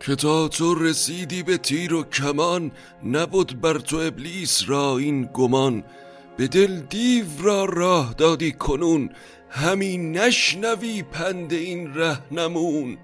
که تا تو رسیدی به تیر و کمان نبود بر تو ابلیس را این گمان. به دل دیو را راه دادی کنون همین نشنوی پند این رهنمون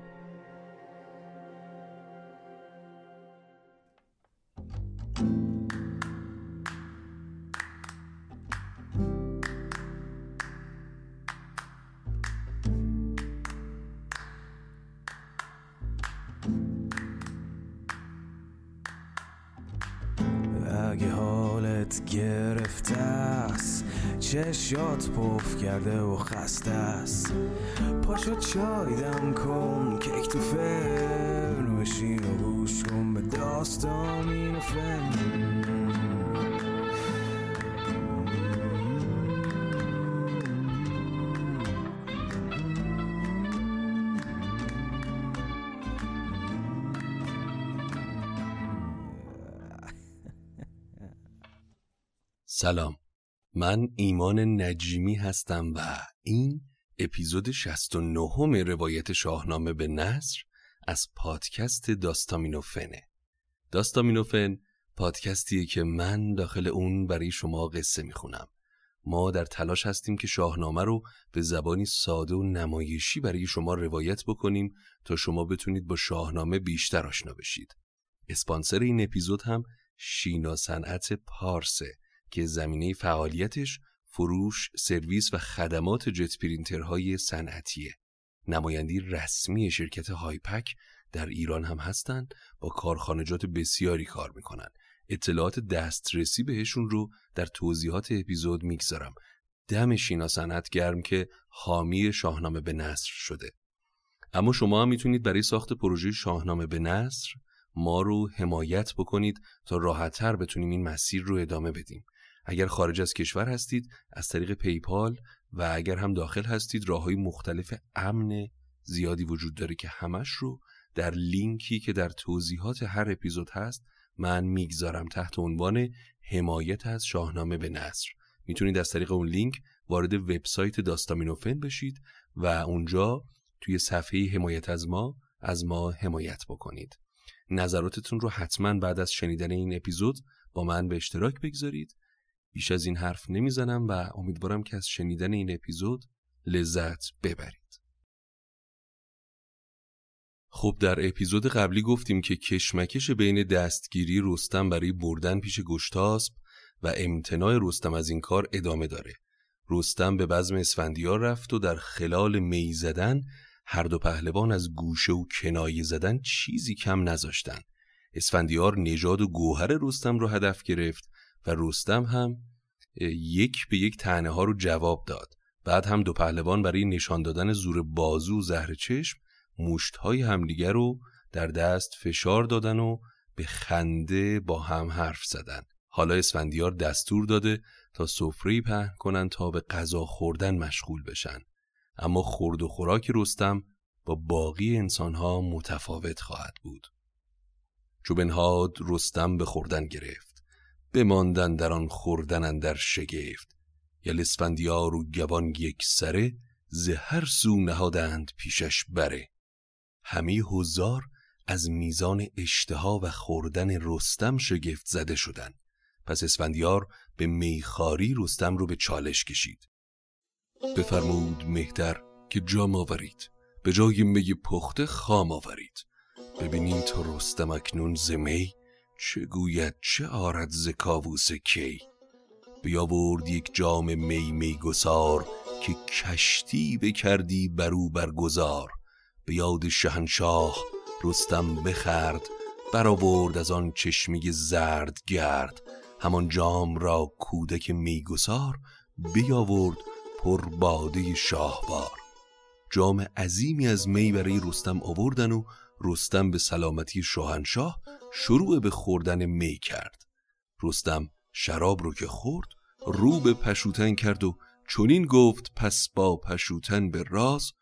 گرفته است چشات پف کرده و خسته است پاشو چای دم کن کیک تو فرن بشین و گوش کن به داستان این فن. سلام. من ایمان نجیمی هستم و این اپیزود 69 روایت شاهنامه به نصر از پادکست داستامینوفنه. داستامینوفن پادکستیه که من داخل اون برای شما قصه می‌خونم. ما در تلاش هستیم که شاهنامه رو به زبانی ساده و نمایشی برای شما روایت بکنیم تا شما بتونید با شاهنامه بیشتر آشنا بشید. اسپانسر این اپیزود هم شینا صنعت پارسه. که زمینه فعالیتش فروش، سرویس و خدمات جت پرینترهای صنعتیه. نمایندی رسمی شرکت هایپک در ایران هم هستند با کارخانجات بسیاری کار می‌کنن. اطلاعات دسترسی بهشون رو در توضیحات اپیزود می‌گذارم. دم شینا صنعت گرم که حامی شاهنامه به نصر شده. اما شما هم می‌تونید برای ساخت پروژه شاهنامه به نصر ما رو حمایت بکنید تا راحتتر بتونیم این مسیر رو ادامه بدیم. اگر خارج از کشور هستید از طریق پیپال و اگر هم داخل هستید راه های مختلف امن زیادی وجود داره که همش رو در لینکی که در توضیحات هر اپیزود هست من می‌گذارم تحت عنوان حمایت از شاهنامه به نصر. می‌تونید از طریق اون لینک وارد وبسایت داستامینوفن بشید و اونجا توی صفحه حمایت از ما از ما حمایت بکنید. نظراتتون رو حتما بعد از شنیدن این اپیزود با من به اشتراک بگذارید. بیش از این حرف نمی‌زنم و امیدوارم که از شنیدن این اپیزود لذت ببرید. خب در اپیزود قبلی گفتیم که کشمکش بین دستگیری رستم برای بردن پیش گشتاسب و امتناع رستم از این کار ادامه داره. رستم به بزم اسفندیار رفت و در خلال می زدن هر دو پهلوان از گوشه و کنایه زدن چیزی کم نذاشتن. اسفندیار نژاد و گوهر رستم رو هدف گرفت و رستم هم یک به یک تنه ها رو جواب داد. بعد هم دو پهلوان برای نشان دادن زور بازو و زهر چشم مشت های همدیگر رو در دست فشار دادن و به خنده با هم حرف زدن. حالا اسفندیار دستور داده تا سفره پهن کنن تا به غذا خوردن مشغول بشن. اما خورد و خوراک رستم با باقی انسانها متفاوت خواهد بود. چوبنهاد رستم به خوردن گرفت. بماندن در آن خوردن در شگفت یل اسفندیار و گوان یک سره ز سو نهادند پیشش بره. همی هزار از میزان اشتها و خوردن رستم شگفت زده شدند. پس اسفندیار به میخاری رستم رو به چالش کشید. بفرمود مهتر که جام آورید. به جای می پخته خام آورید. ببینیم تا رستم اکنون زمی چه گوید چه آرد ز کاووس کی؟ بیاورد یک جام می می گسار که کشتی بکردی برو برگزار. به یاد شهنشاه رستم بخرد برآورد از آن چشمه زرد گرد. همان جام را کودک میگسار بیاورد پر باده شاهوار. جام عظیمی از می برای رستم آوردن و رستم به سلامتی شاهنشاه شروع به خوردن می کرد. رستم شراب رو که خورد رو به پشوتن کرد و چونین گفت پس با پشوتن به راز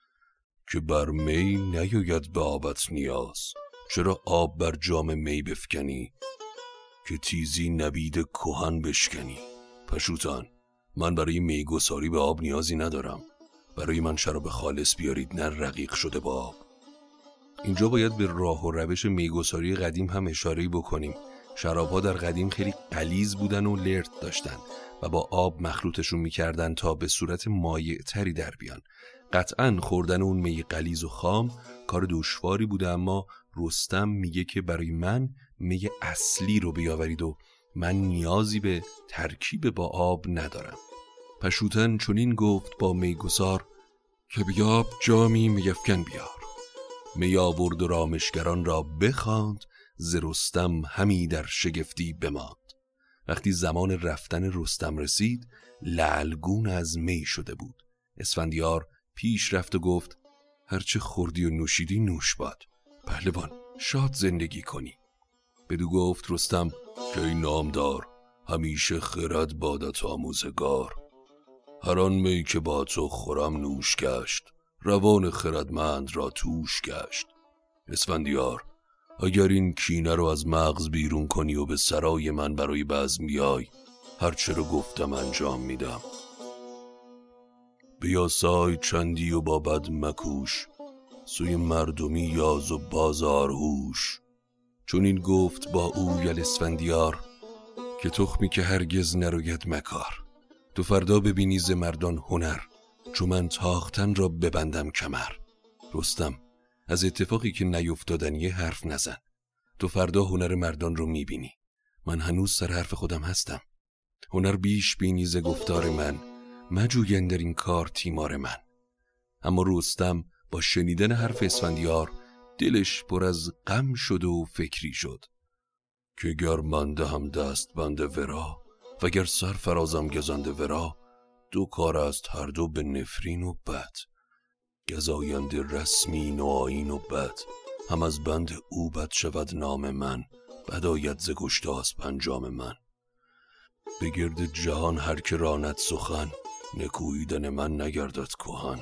که بر می نیاید به آبت نیاز. چرا آب بر جام می بفکنی که تیزی نبید کهن بشکنی؟ پشوتن من برای میگساری به آب نیازی ندارم. برای من شراب خالص بیارید نه رقیق شده با آب. اینجا باید به راه و روش میگساری قدیم هم اشاره بکنیم. شرابها در قدیم خیلی قلیز بودن و لرت داشتن و با آب مخلوطشون می‌کردن تا به صورت مایع تری در بیان. قطعا خوردن اون می قلیز و خام کار دشواری بوده اما رستم میگه که برای من می اصلی رو بیاورید و من نیازی به ترکیب با آب ندارم. پشوتن چونین گفت با میگسار که بیاب جامی میفکن بیار. می آورد و رامشگران را بخواند ز رستم همی در شگفتی بماند. وقتی زمان رفتن رستم رسید لعلگون از می شده بود. اسفندیار پیش رفت و گفت هرچه خوردی و نوشیدی نوش باد. پهلوان شاد زندگی کنی. بدو گفت رستم که این نامدار همیشه خرد بادت آموزگار. هر آن می که با تو خورم نوش گشت. روان خردمند را توش گشت. اسفندیار اگر این کینه رو از مغز بیرون کنی و به سرای من برای بزم بیای هرچه رو گفتم انجام میدم. بیاسای چندی و با بد مکوش سوی مردمی یاز و بازار هوش. چون این گفت با او یل اسفندیار که تخمی که هرگز نروید مکار. تو فردا ببینی ز مردان هنر. چون من تاختن را ببندم کمر. رستم از اتفاقی که نیفتادنی حرف نزن. تو فردا هنر مردان رو می‌بینی. من هنوز سر حرف خودم هستم. هنر بیش بینی ز گفتار من. مجوین در این کار تیمار من. اما رستم با شنیدن حرف اسفندیار دلش پر از غم شد و فکری شد. که گر من دهم دست بند ورا و گر سر فرازم گزند ورا دو کار است هر دو به نفرین و بد. گزایند رسمی نوعین و بد. هم از بند او بد شود نام من بد آید ز گشتاس پنجام من. به گرد جهان هر که راند سخن نکوییدن من نگردد کهن.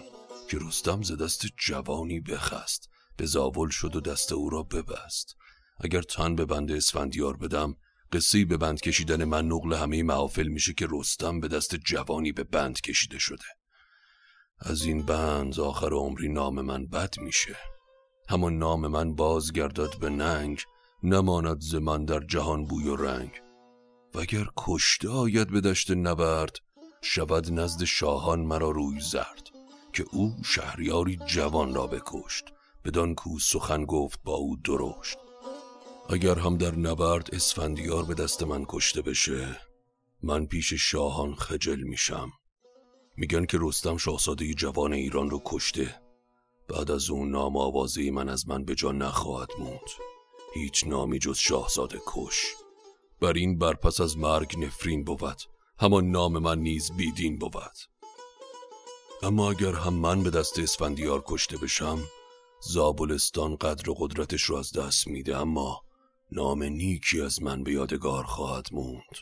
که رستم ز دست جوانی بخست به زاول شد و دست او را ببست. اگر تن به بند اسفندیار بدم قصی به بند کشیدن من نقل همه معافل میشه که رستم به دست جوانی به بند کشیده شده. از این بند آخر عمری نام من بد میشه. همان نام من بازگردد به ننگ نماند ز من در جهان بوی و رنگ. وگر کشته آید به دشت نبرد شود نزد شاهان مرا روی زرد. که او شهریاری جوان را بکشت بدان کو سخن گفت با او درشت. اگر هم در نبرد اسفندیار به دست من کشته بشه من پیش شاهان خجل میشم. میگن که رستم شاهزاده جوان ایران رو کشته. بعد از اون نام آوازه من از من به جا نخواهد موند. هیچ نامی جز شاهزاده کش. بر این برپس از مرگ نفرین بود. همان نام من نیز بیدین بود. اما اگر هم من به دست اسفندیار کشته بشم زابلستان قدر و قدرتش رو از دست میده. اما نام نیکی از من به یادگار خواهد موند.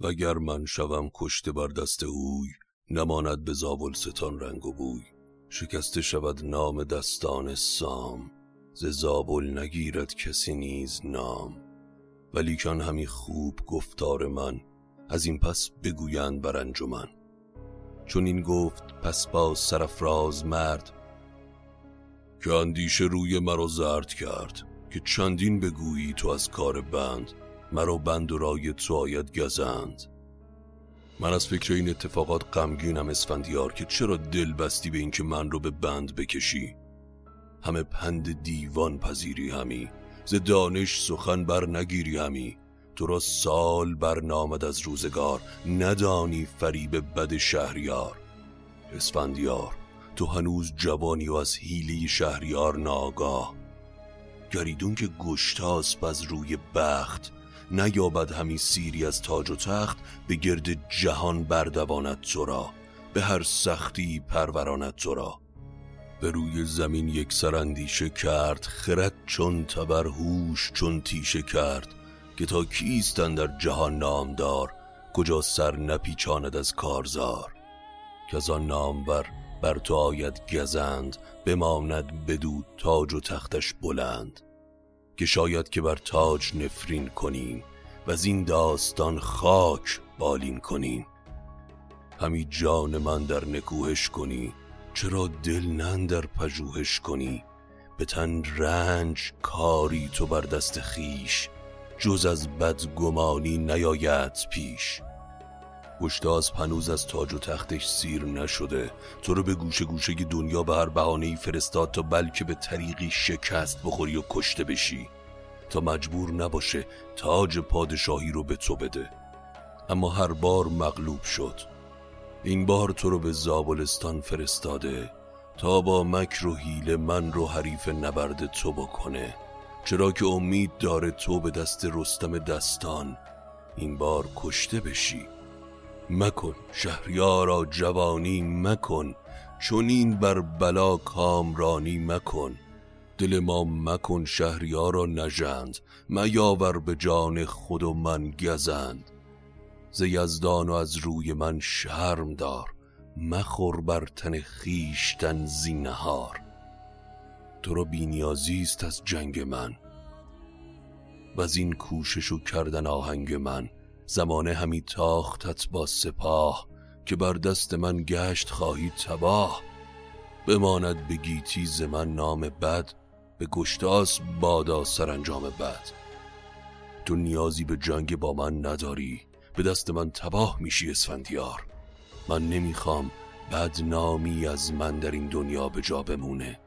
وگر من شوم کشته بر دست اوی نماند به زابلستان رنگ و بوی. شکسته شود نام دستان سام ز زابل نگیرد کسی نیز نام. ولیکن همی خوب گفتار من از این پس بگویند بر انجمن. چون این گفت پس با سرفراز مرد که اندیشه روی مرا زرد کرد که چندین بگویی تو از کار بند مرا بند و رای تو آید گزند. من از فکر این اتفاقات غمگینم اسفندیار که چرا دل بستی به اینکه من رو به بند بکشی؟ همه پند دیوان پذیری همی ز دانش سخن بر نگیری همی. تو را سال بر نامد از روزگار ندانی فریب بد شهریار. اسفندیار تو هنوز جوانی و از حیله شهریار ناگاه گریدون که گشتاس از روی بخت نیابد همی سیری از تاج و تخت به گرد جهان بردواند تو را به هر سختی پروراند تو را. به روی زمین یک سرندیشه کرد خرد چون تبر هوش چون تیشه کرد که تا کیستن در جهان نامدار کجا سر نپیچاند از کارزار. که از آن نامور بر تو آید گزند بماند بدو تاج و تختش بلند. که شاید که بر تاج نفرین کنیم و از این داستان خاک بالین کنیم. همی جان من در نکوهش کنی چرا دل نن در پژوهش کنی؟ به تن رنج کاری تو بر دست خیش جز از بدگمانی نیاید پیش. گشتاز پنوز از تاج و تختش سیر نشده. تو رو به گوشه گوشه دنیا به هر بهانه فرستاد تا بلکه به طریقی شکست بخوری و کشته بشی. تا مجبور نباشه تاج پادشاهی رو به تو بده. اما هر بار مغلوب شد. این بار تو رو به زابلستان فرستاده تا با مکر و حیله من رو حریف نبرد تو بکنه. چرا که امید داره تو به دست رستم دستان این بار کشته بشی. مکن شهریارا جوانی مکن چون این بر بلا کامرانی مکن. دل ما مکن شهریارا نژند میاور به جان خود و من گزند. ز یزدان و از روی من شرم دار مخور بر تن خیشتن زینهار. تو را بینیازی است از جنگ من و از این کوشش و کردن آهنگ من. زمانه همی تاختت با سپاه که بر دست من گشت خواهی تباه. بماند به گیتی ز من نام بد به گشتاس بادا سرانجام بد. تو نیازی به جنگ با من نداری به دست من تباه میشی اسفندیار. من نمی‌خوام بدنامی از من در این دنیا به جا بمونه.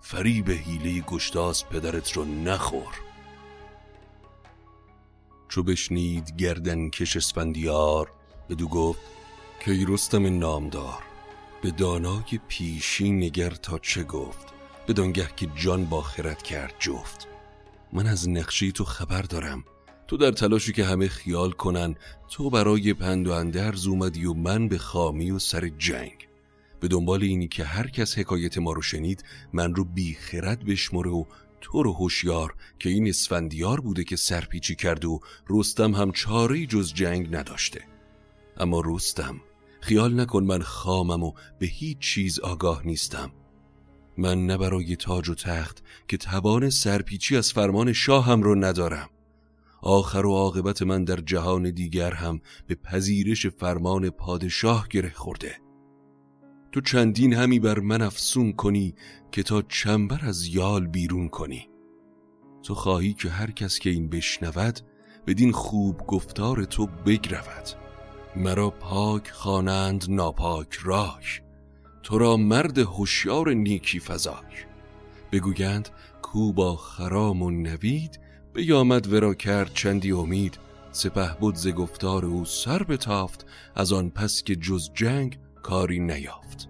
فریب حیله گشتاس پدرت رو نخور. چو بشنید گردن کش اسفندیار بدو گفت که رستم نامدار؟ به دانای پیشی نگر تا چه گفت؟ بدانگه که جان با خرد کرد جفت. من از نقشی تو خبر دارم. تو در تلاشی که همه خیال کنن تو برای پند و اندرز اومدی و من به خامی و سر جنگ. به دنبال اینی که هر کس حکایت ما رو شنید من رو بی خرد بشمره و تو رو هوشیار که این اسفندیار بوده که سرپیچی کرد و رستم هم چاری جز جنگ نداشته. اما رستم خیال نکن من خامم و به هیچ چیز آگاه نیستم. من نه برای تاج و تخت که توان سرپیچی از فرمان شاهم رو ندارم. آخر و عاقبت من در جهان دیگر هم به پذیرش فرمان پادشاه گره خورده. تو چندین همی بر من افسون کنی که تا چنبر از یال بیرون کنی. تو خواهی که هر کس که این بشنود بدین خوب گفتار تو بگرود. مرا پاک خوانند ناپاک راک تو را مرد هوشیار نیکی فزاک بگویند کو با خرام و نوید بیامد ورا کرد چندی امید. سپه بود ز گفتار او سر بتافت از آن پس که جز جنگ کاری نیافت.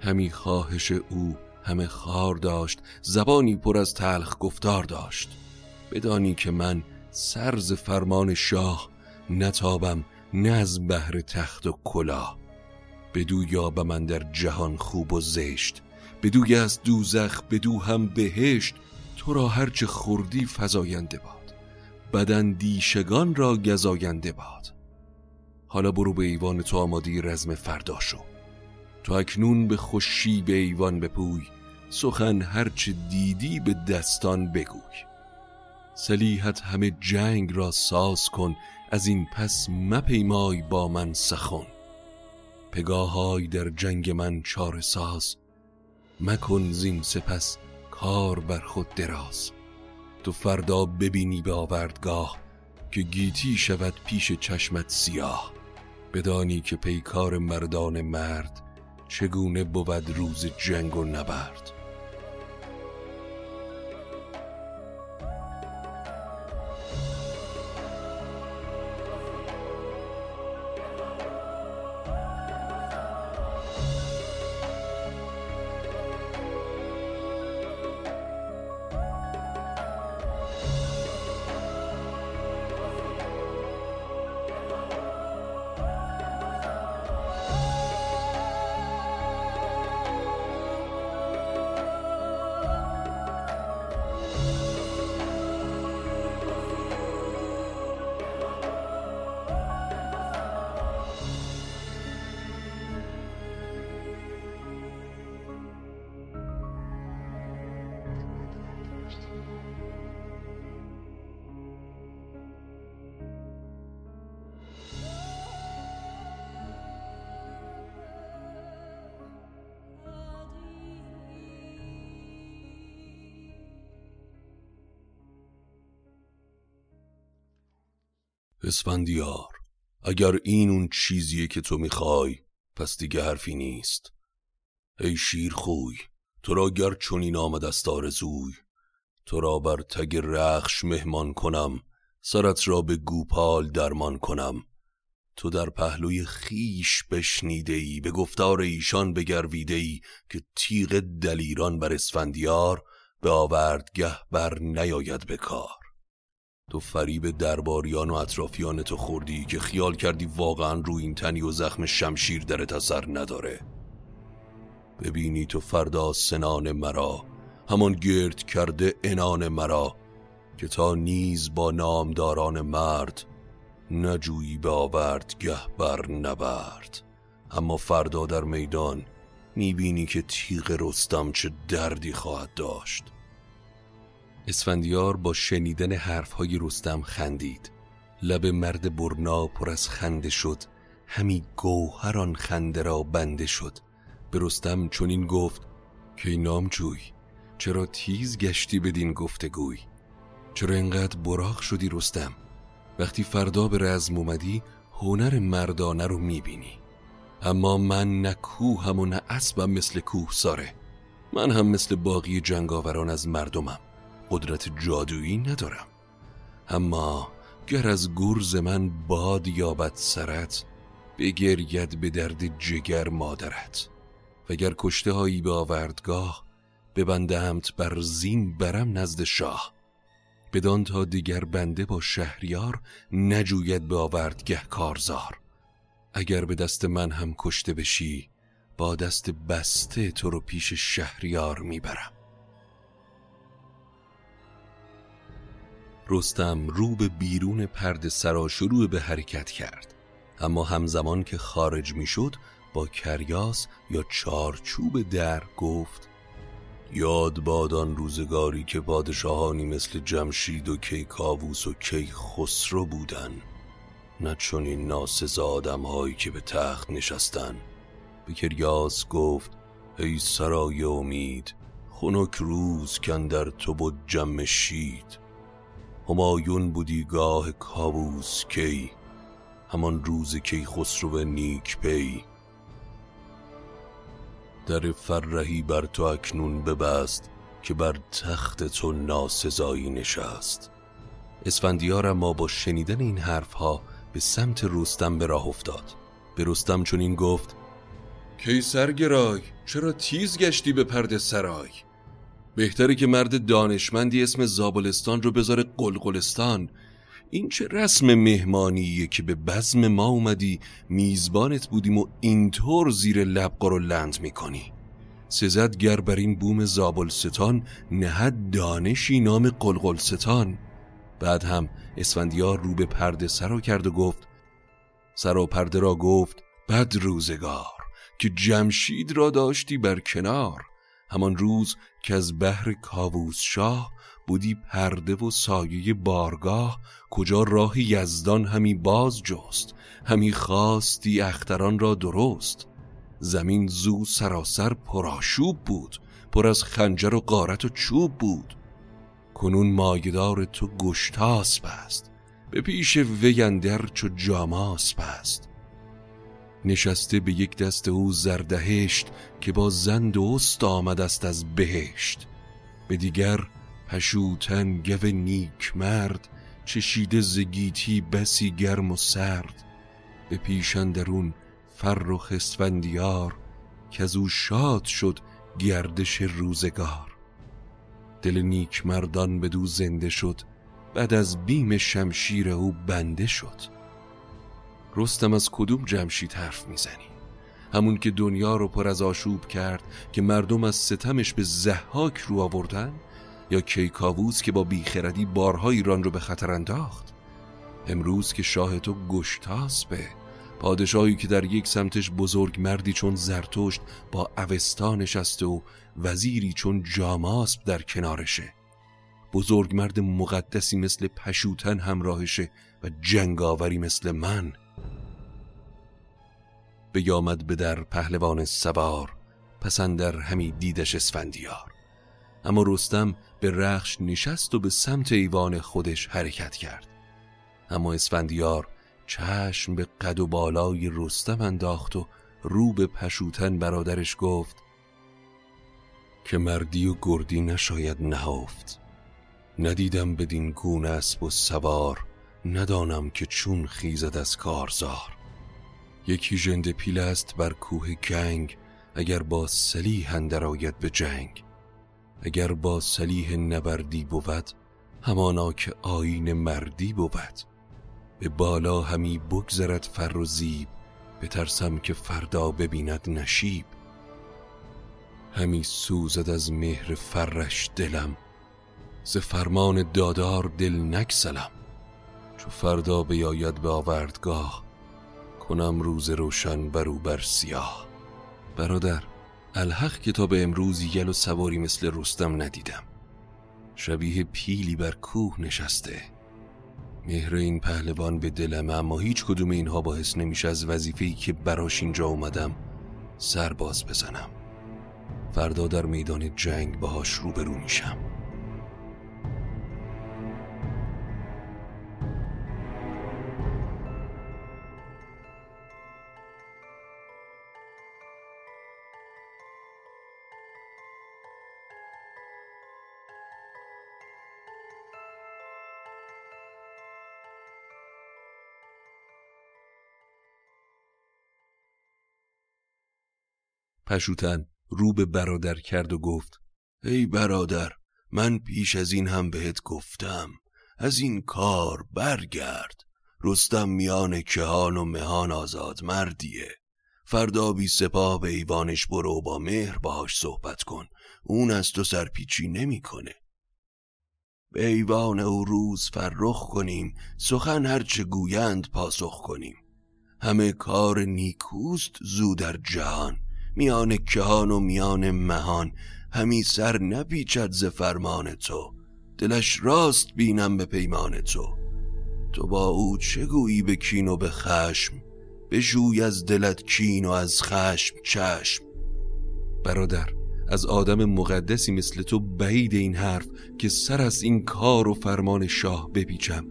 همی خواهش او همه خار داشت زبانی پر از تلخ گفتار داشت. بدانی که من سرز فرمان شاه نتابم نه از بهر تخت و کلاه. بدو یا من در جهان خوب و زشت. بدوی از دوزخ بدو هم بهشت. تو را هرچه خوردی فزاینده باد. بدن دیشگان را گزاینده باد. حالا برو به ایوان تو آماده رزم فردا شو. تو اکنون به خوشی به ایوان بپوی سخن هرچه دیدی به دستان بگوی. سلیحت همه جنگ را ساز کن از این پس مپیمای با من سخن. پگاهای در جنگ من چار ساز مکن زین سپس کار بر خود دراز. تو فردا ببینی به آوردگاه که گیتی شود پیش چشمت سیاه. بدانی که پیکار مردان مرد چگونه بود روز جنگ و نبرد. اسفندیار اگر این اون چیزیه که تو می‌خوای پس دیگه حرفی نیست. ای شیر خوی تو را گر چنین آمد است آرزوی تو را بر تگ رخش مهمان کنم سرت را به گوپال درمان کنم. تو در پهلوی خیش بشنیده ای به گفتار ایشان بگرویده ای که تیغ دلیران بر اسفندیار به آوردگه بر نیاید به کار. تو فریب درباریان و اطرافیان تو خوردی که خیال کردی واقعا رو این تنی و زخم شمشیر در اثر نداره. ببینی تو فردا سنان مرا همان گرد کرده انان مرا که تا نیز با نامداران مرد نجویی به آورد گه بر نبرد. اما فردا در میدان می‌بینی که تیغ رستم چه دردی خواهد داشت. اسفندیار با شنیدن حرفهای رستم خندید. لب مرد برنا پر از خنده شد. همی گوهر آن خنده را بنده شد. به رستم چنین گفت که نامجوی چرا تیز گشتی بدین گفتگوی؟ چرا اینقدر براق شدی رستم؟ وقتی فردا به رزم اومدی هنر مردانه رو می‌بینی. اما من نه کوهم و نه اسبم مثل کوه ساره من هم مثل باقی جنگاوران از مردمم. قدرت جادویی ندارم. اما گر از گرز من باد یابد سرت بگرید به درد جگر مادرت. وگر کشته هایی به آوردگاه ببندمت بر زین برم نزد شاه. بدان تا دیگر بنده با شهریار نجوید به آوردگه کارزار. اگر به دست من هم کشته بشی با دست بسته تو رو پیش شهریار می‌برم. رستم رو به بیرون پرد سرا شروع به حرکت کرد. اما همزمان که خارج می‌شد با کریاس یا چارچوب در گفت یاد بادان روزگاری که پادشاهانی مثل جمشید و کیکاووس و کی خسرو بودن. نه چون این ناسزا آدم هایی که به تخت نشستن. به کریاس گفت ای سرای امید خنک روز کن در تو بود جمشید. همایون بودی گاه کاووس کی؟ همان روز کی خسرو نیک پی. در فرهی بر تو اکنون ببست که بر تخت تو ناسزایی نشست. اسفندیار اما با شنیدن این حرفها به سمت رستم به راه افتاد. به رستم چون این گفت کیسرگرای چرا تیز گشتی به پرده سرای؟ بهتره که مرد دانشمندی اسم زابلستان رو بذاره قلقلستان. این چه رسم مهمانیه که به بزم ما اومدی میزبانت بودیم و اینطور زیر لب و لند می‌کنی. سزد گر بر این بوم زابلستان نهد دانشی نام قلقلستان. بعد هم اسفندیار رو به پرده سرا کرد و گفت سراپرده را گفت بد روزگار که جمشید را داشتی بر کنار. همان روز که از بحر کاووس شاه بودی پرده و سایه بارگاه کجا راه یزدان همی باز جست همی خواستی اختران را درست. زمین زو سراسر پراشوب بود پر از خنجر و قارت و چوب بود. کنون مایدار تو گشتاس است به پیش ویندر چو جاماس است. نشسته به یک دست او زردهشت که با زند و آمد است از بهشت. به دیگر پشوتن گو نیک مرد چشیده زگیتی بسی گرم و سرد. به پیشن درون فر و خسفندیار که از او شاد شد گردش روزگار. دل نیک مردان دو زنده شد بعد از بیم شمشیر او بنده شد. رستم از کدوم جمشید حرف می‌زنی؟ همون که دنیا رو پر از آشوب کرد که مردم از ستمش به زحاک رو آوردن؟ یا کیکاووس که با بیخردی بارها ایران رو به خطر انداخت؟ امروز که شاه تو گشتاسبه پادشاهی که در یک سمتش بزرگ مردی چون زرتشت با اوستا نشسته و وزیری چون جاماسب در کنارشه. بزرگ مرد مقدسی مثل پشوتن همراهشه و جنگاوری مثل من. بیامد به در پهلوان سوار پسندر همی دیدش اسفندیار. اما رستم به رخش نشست و به سمت ایوان خودش حرکت کرد. اما اسفندیار چشم به قد و بالای رستم انداخت و رو به پشوتن برادرش گفت که مردی و گردی نشاید نهافت ندیدم بدین گونه اسب و سوار ندانم که چون خیزد از کارزار. یکی ژنده پیل است بر کوه گنگ اگر با سلیح اندر آید به جنگ. اگر با سلیح نبردی بود همانا که آین مردی بود. به بالا همی بگذرد فر و زیب بترسم که فردا ببیند نشیب. همی سوزد از مهر فرش دلم ز فرمان دادار دل نکسلم. چو فردا بیاید به آوردگاه کنم روز روشن برو بر سیاه. برادر الحق کتاب امروز یل و سواری مثل رستم ندیدم. شبیه پیلی بر کوه نشسته. مهر این پهلوان به دلم اما هیچ کدوم اینها باعث نمیشه از وظیفه‌ای که براش اینجا اومدم سر باز بزنم. فردا در میدان جنگ باهاش روبرو میشم. پشوتن رو به برادر کرد و گفت ای برادر من پیش از این هم بهت گفتم از این کار برگرد. رستم میان کهان و مهان آزاد مردیه. فردا بی سپاه به ایوانش برو با مهر باهاش صحبت کن. اون از تو سرپیچی نمی‌کنه. به ایوان او روز فرخ کنیم سخن هرچه گویند پاسخ کنیم. همه کار نیکوست زو در جهان. میان کهان و میان مهان همی سر نپیچد ز فرمان تو. دلش راست بینم به پیمان تو. تو با او چه گویی به کین و به خشم؟ بجوی از دلت کین و از خشم چشم. برادر از آدم مقدسی مثل تو بعید این حرف که سر از این کار و فرمان شاه بپیچم.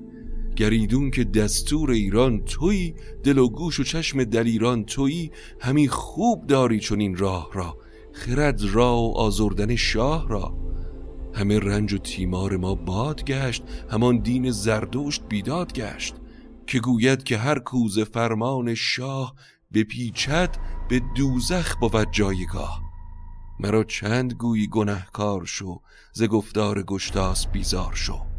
گریدون که دستور ایران تویی دل و گوش و چشم دلیران تویی همی خوب داری چون این راه را خرد را و آزردن شاه را. همه رنج و تیمار ما باد گشت همان دین زردشت بیداد گشت که گوید که هر کوز فرمان شاه به پیچت به دوزخ بود جایگاه. مرا چند گویی گنهکار شو ز گفتار گشتاس بیزار شو.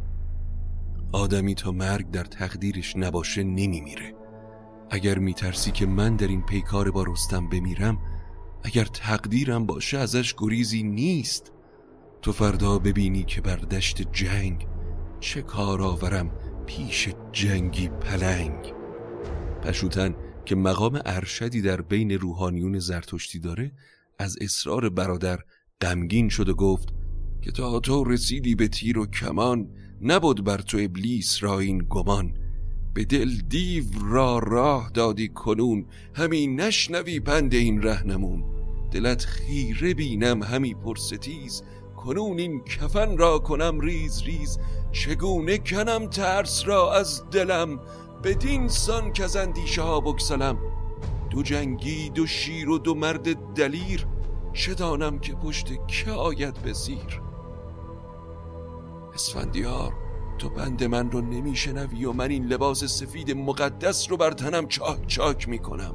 آدمی تا مرگ در تقدیرش نباشه نمیمیره. اگر میترسی که من در این پیکار با رستم بمیرم اگر تقدیرم باشه ازش گریزی نیست. تو فردا ببینی که بر دشت جنگ چه کار آورم پیش جنگی پلنگ. پشوتن که مقام ارشدی در بین روحانیون زرتشتی داره از اصرار برادر غمگین شد و گفت که تا تو رسیدی به تیر و کمان نبود بر تو ابلیس را این گمان. به دل دیو را راه دادی کنون همین نشنوی پند این رهنمون. دلت خیره بینم همی پرستیز کنون این کفن را کنم ریز ریز. چگونه کنم ترس را از دلم؟ بدین سان که از اندیشه ها بکسلم دو جنگی دو شیر و دو مرد دلیر چه دانم که پشت که آید به زیر؟ اسفندیار تو بند من رو نمیشنوی و من این لباس سفید مقدس رو بر تنم چاک چاک می‌کنم.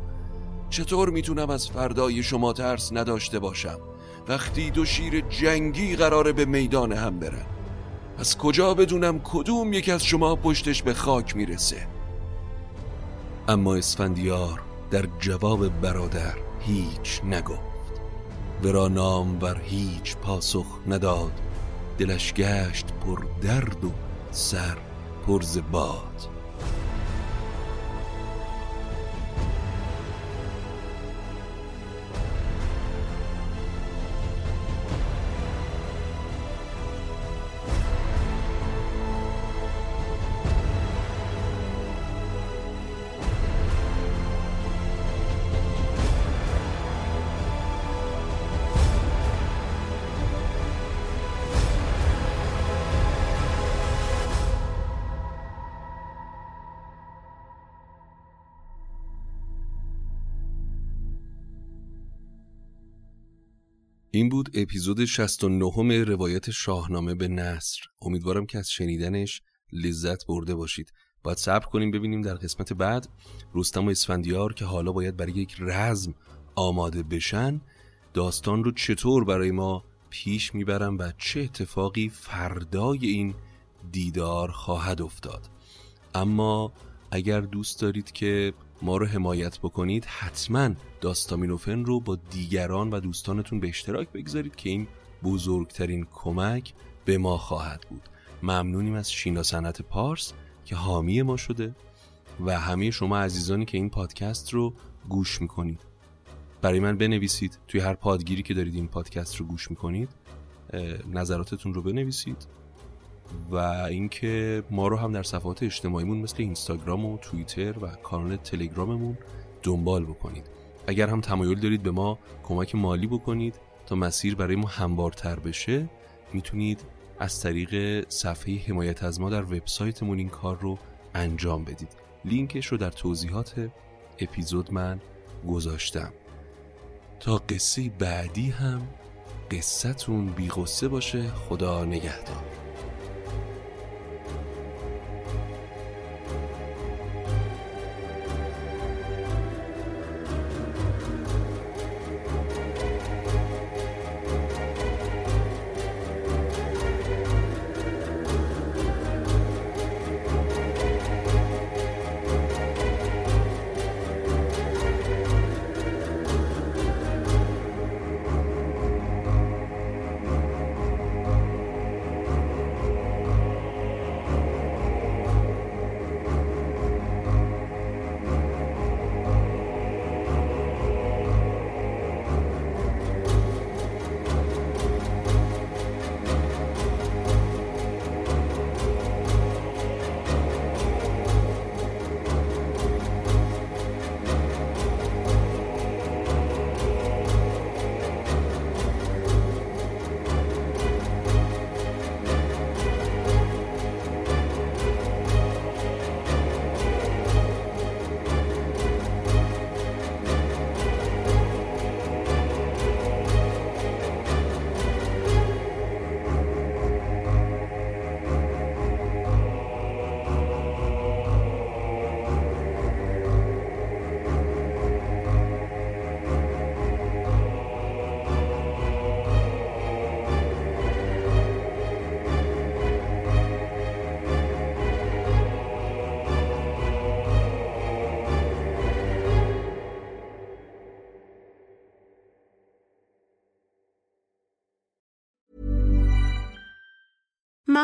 چطور می‌تونم از فردای شما ترس نداشته باشم؟ وقتی دو شیر جنگی قراره به میدان هم برن. از کجا بدونم کدوم یک از شما پشتش به خاک می‌رسه؟ اما اسفندیار در جواب برادر هیچ نگفت. ورا نام بر هیچ پاسخ نداد. دلش گشت پر درد و سر پر باد. این بود اپیزود 69 روایت شاهنامه به نصر. امیدوارم که از شنیدنش لذت برده باشید. باید صبر کنیم ببینیم در قسمت بعد رستم و اسفندیار که حالا باید برای یک رزم آماده بشن داستان رو چطور برای ما پیش می‌برم و چه اتفاقی فردای این دیدار خواهد افتاد. اما اگر دوست دارید که ما رو حمایت بکنید حتما داستامینوفن رو با دیگران و دوستانتون به اشتراک بگذارید که این بزرگترین کمک به ما خواهد بود. ممنونیم از شینا سنت پارس که حامی ما شده و همه شما عزیزانی که این پادکست رو گوش می‌کنید. برای من بنویسید توی هر پادگیری که دارید این پادکست رو گوش می‌کنید نظراتتون رو بنویسید. و اینکه ما رو هم در صفحات اجتماعیمون مثل اینستاگرام و توییتر و کانال تلگراممون دنبال بکنید. اگر هم تمایل دارید به ما کمک مالی بکنید تا مسیر برای ما هموارتر بشه می‌تونید از طریق صفحه حمایت از ما در وبسایتمون این کار رو انجام بدید. لینکش رو در توضیحات اپیزود من گذاشتم. تا قصه بعدی هم قصتون بی باشه. خدا نگهدار.